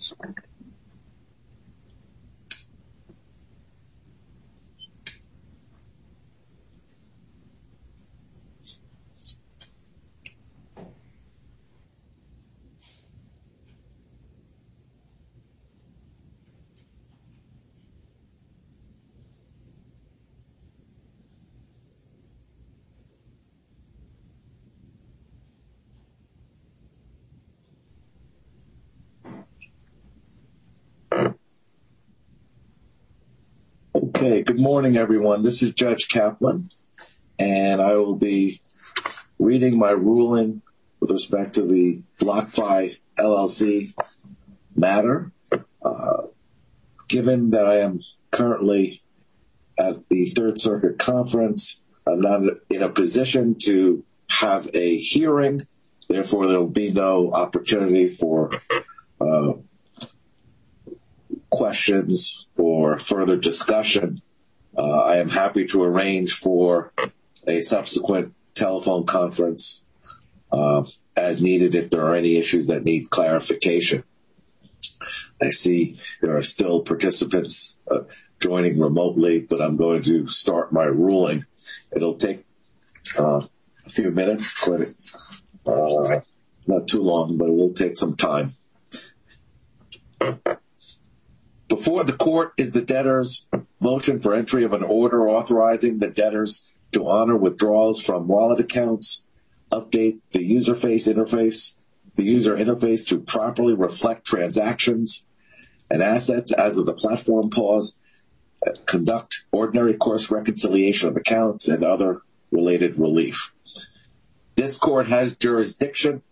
Sorry. Okay, good morning, everyone. This is Judge Kaplan, and I will be reading my ruling with respect to the BlockFi LLC matter. Uh, given that I am currently at the Third Circuit Conference, I'm not in a position to have a hearing. Therefore, there will be no opportunity for uh, questions or further discussion. Uh, I am happy to arrange for a subsequent telephone conference uh, as needed if there are any issues that need clarification. I see there are still participants uh, joining remotely, but I'm going to start my ruling. It'll take uh, a few minutes, quite uh, not too long, but it will take some time. Before the court is the debtor's motion for entry of an order authorizing the debtors to honor withdrawals from wallet accounts, update the user face interface, the user interface to properly reflect transactions and assets as of the platform pause, conduct ordinary course reconciliation of accounts and other related relief. This court has jurisdiction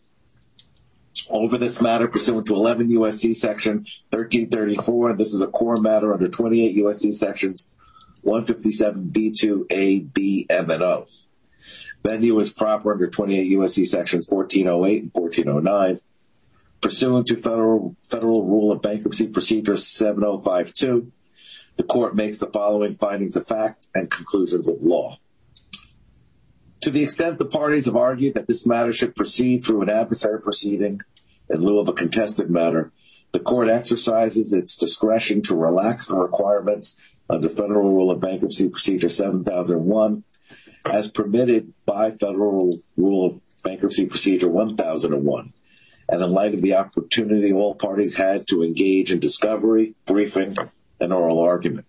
over this matter pursuant to 11 U.S.C. Section 1334. This is a core matter under 28 U.S.C. Sections 157 B2 A, B, M, and O. Venue is proper under 28 U.S.C. Sections 1408 and 1409. Pursuant to federal federal rule of bankruptcy procedure 7052, the court makes the following findings of fact and conclusions of law. To the extent the parties have argued that this matter should proceed through an adversary proceeding in lieu of a contested matter, the court exercises its discretion to relax the requirements under Federal Rule of Bankruptcy Procedure 7001 as permitted by Federal Rule of Bankruptcy Procedure 1001. And in light of the opportunity all parties had to engage in discovery, briefing, and oral argument.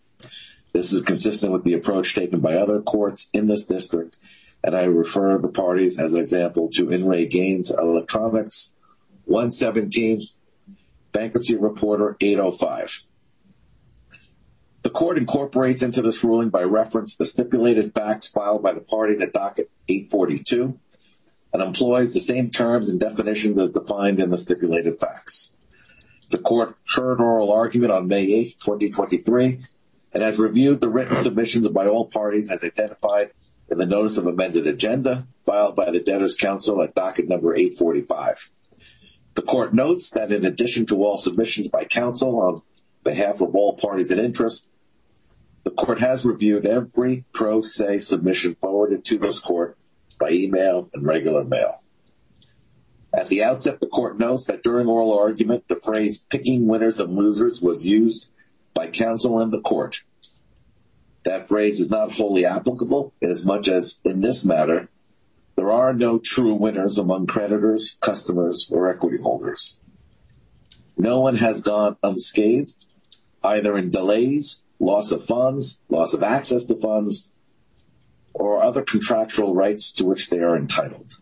This is consistent with the approach taken by other courts in this district and I refer the parties as an example to In Re Gains Electronics, 117, Bankruptcy Reporter 805. The court incorporates into this ruling by reference the stipulated facts filed by the parties at docket 842 and employs the same terms and definitions as defined in the stipulated facts. The court heard oral argument on May 8, 2023, and has reviewed the written submissions by all parties as identified in the notice of amended agenda filed by the debtors counsel at docket number 845. The court notes that in addition to all submissions by counsel on behalf of all parties in interest, the court has reviewed every pro se submission forwarded to this court by email and regular mail. At the outset, the court notes that during oral argument, the phrase picking winners and losers was used by counsel and the court that phrase is not wholly applicable inasmuch as in this matter, there are no true winners among creditors, customers, or equity holders. No one has gone unscathed, either in delays, loss of funds, loss of access to funds, or other contractual rights to which they are entitled.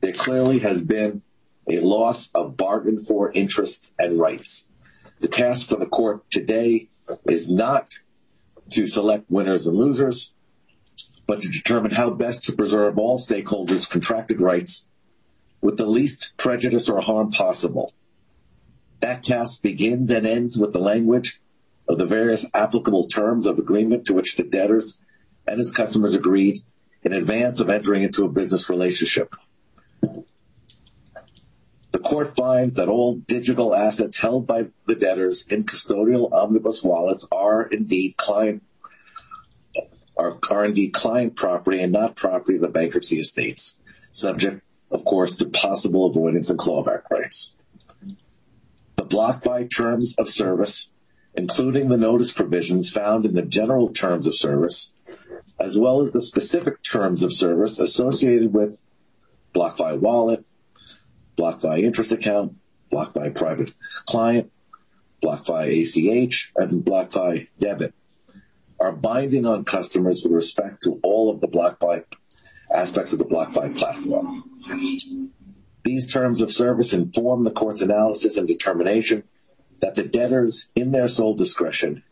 There clearly has been a loss of bargain for interest and rights. The task for the court today is not to select winners and losers, but to determine how best to preserve all stakeholders' contracted rights with the least prejudice or harm possible. That task begins and ends with the language of the various applicable terms of agreement to which the debtors and his customers agreed in advance of entering into a business relationship. The court finds that all digital assets held by the debtors in custodial omnibus wallets are indeed client are, indeed client property and not property of the bankruptcy estates, subject, of course, to possible avoidance and clawback rights. The BlockFi terms of service, including the notice provisions found in the general terms of service, as well as the specific terms of service associated with BlockFi Wallet, BlockFi Interest Account, BlockFi Private Client, BlockFi ACH, and BlockFi Debit are binding on customers with respect to all of the BlockFi aspects of the BlockFi platform. These terms of service inform the court's analysis and determination that the debtors, in their sole discretion,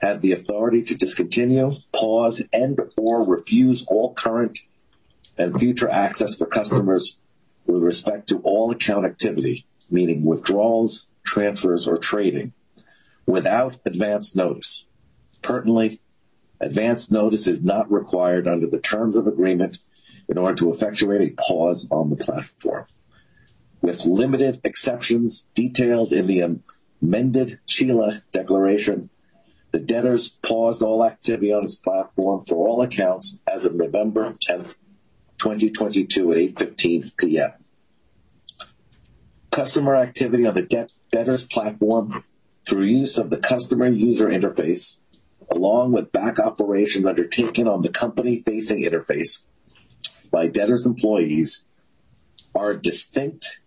had the authority to discontinue, pause, and/or refuse all current and future access for customers with respect to all account activity, meaning withdrawals, transfers, or trading, without advance notice. Pertinently, advance notice is not required under the terms of agreement in order to effectuate a pause on the platform. With limited exceptions detailed in the amended Cheela Declaration, the debtors paused all activity on its platform for all accounts as of November 10th, 2022 at 8:15 P.M. Customer activity on the debtors platform through use of the customer user interface, along with back operations undertaken on the company-facing interface by debtors' employees, are distinct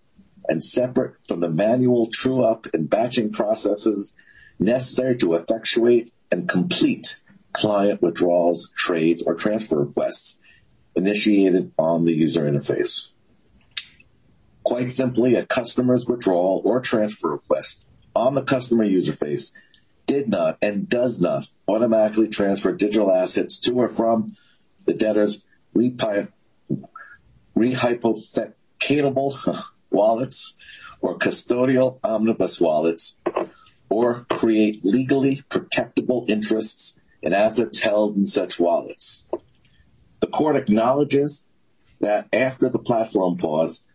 and separate from the manual true-up and batching processes necessary to effectuate and complete client withdrawals, trades, or transfer requests initiated on the user interface. Quite simply, a customer's withdrawal or transfer request on the customer user face did not and does not automatically transfer digital assets to or from the debtor's rehypothecatable wallets or custodial omnibus wallets or create legally protectable interests in assets held in such wallets. The court acknowledges that after the platform pause,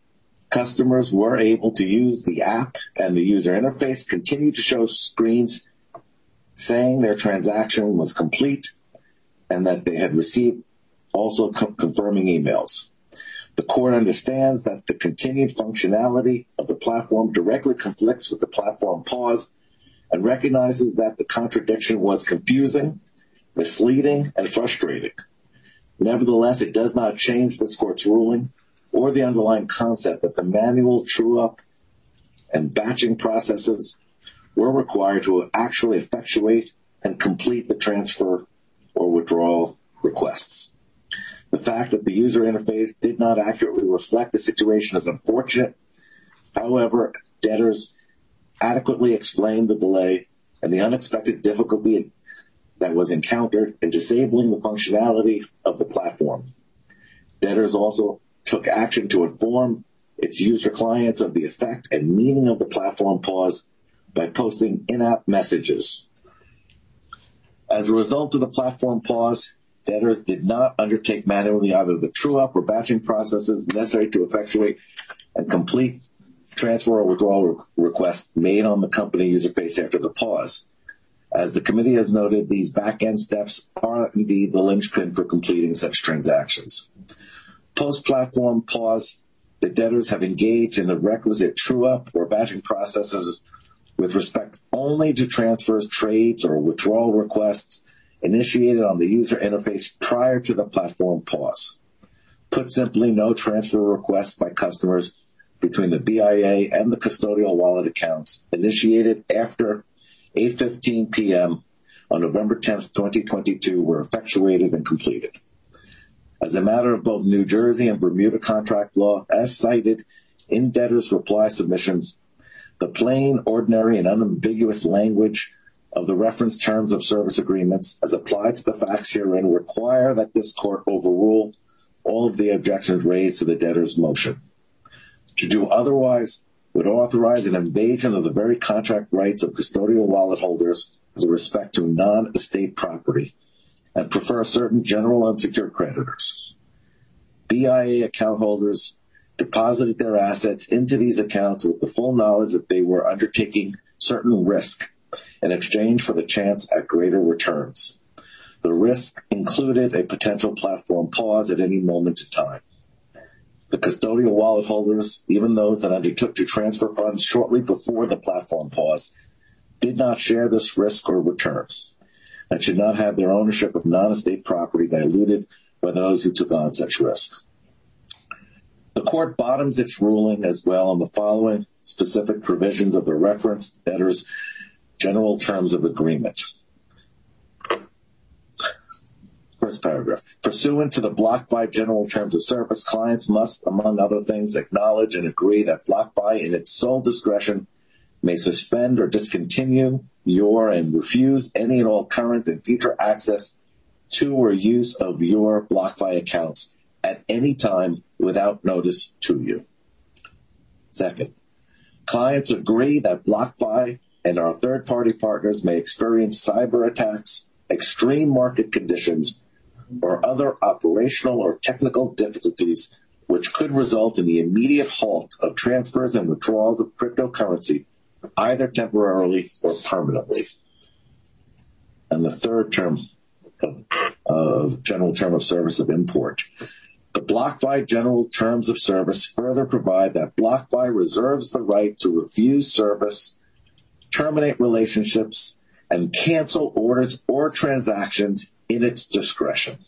customers were able to use the app and the user interface continue to show screens saying their transaction was complete and that they had received also confirming emails. The court understands that the continued functionality of the platform directly conflicts with the platform pause and recognizes that the contradiction was confusing, misleading, and frustrating. Nevertheless, it does not change this court's ruling or the underlying concept that the manual true-up and batching processes were required to actually effectuate and complete the transfer or withdrawal requests. The fact that the user interface did not accurately reflect the situation is unfortunate. However, debtors adequately explained the delay and the unexpected difficulty that was encountered in disabling the functionality of the platform. Debtors also took action to inform its user clients of the effect and meaning of the platform pause by posting in-app messages. As a result of the platform pause, debtors did not undertake manually either the true-up or batching processes necessary to effectuate and complete transfer or withdrawal requests made on the company user face after the pause. As the committee has noted, these back-end steps are indeed the linchpin for completing such transactions. Post-platform pause, the debtors have engaged in the requisite true-up or batching processes with respect only to transfers, trades, or withdrawal requests initiated on the user interface prior to the platform pause. Put simply, no transfer requests by customers between the BIA and the custodial wallet accounts initiated after 8:15 P.M. on November 10, 2022, were effectuated and completed. As a matter of both New Jersey and Bermuda contract law, as cited in debtors' reply submissions, the plain, ordinary, and unambiguous language of the reference terms of service agreements as applied to the facts herein require that this court overrule all of the objections raised to the debtor's motion. To do otherwise would authorize an invasion of the very contract rights of custodial wallet holders with respect to non-estate property and prefer certain general unsecured creditors. BIA account holders deposited their assets into these accounts with the full knowledge that they were undertaking certain risk in exchange for the chance at greater returns. The risk included a potential platform pause at any moment in time. The custodial wallet holders, even those that undertook to transfer funds shortly before the platform pause, did not share this risk or return and should not have their ownership of non-estate property diluted by those who took on such risk. The court bottoms its ruling as well on the following specific provisions of the referenced debtor's general terms of agreement. First paragraph. Pursuant to the Block BlockFi general terms of service, clients must, among other things, acknowledge and agree that Block BlockFi, in its sole discretion, may suspend or discontinue your and refuse any and all current and future access to or use of your Block BlockFi accounts at any time without notice to you. Second, clients agree that BlockFi and our third-party partners may experience cyber attacks, extreme market conditions, or other operational or technical difficulties which could result in the immediate halt of transfers and withdrawals of cryptocurrency, either temporarily or permanently. And the third term of, of general term of service of import. BlockFi general terms of service further provide that BlockFi reserves the right to refuse service, terminate relationships, and cancel orders or transactions in its discretion.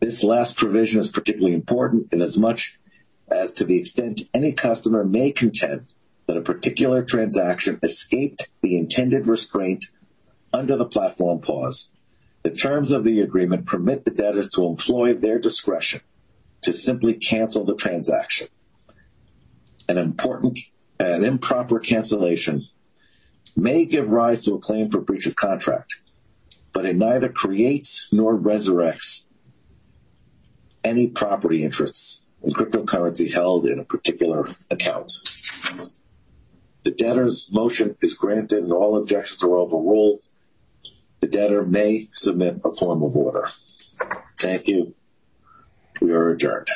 This last provision is particularly important in as much as to the extent any customer may contend that a particular transaction escaped the intended restraint under the platform pause. The terms of the agreement permit the debtors to employ their discretion to simply cancel the transaction. An important, an improper cancellation may give rise to a claim for breach of contract, but it neither creates nor resurrects any property interests in cryptocurrency held in a particular account. The debtor's motion is granted and all objections are overruled. The debtor may submit a form of order. Thank you. We are adjourned.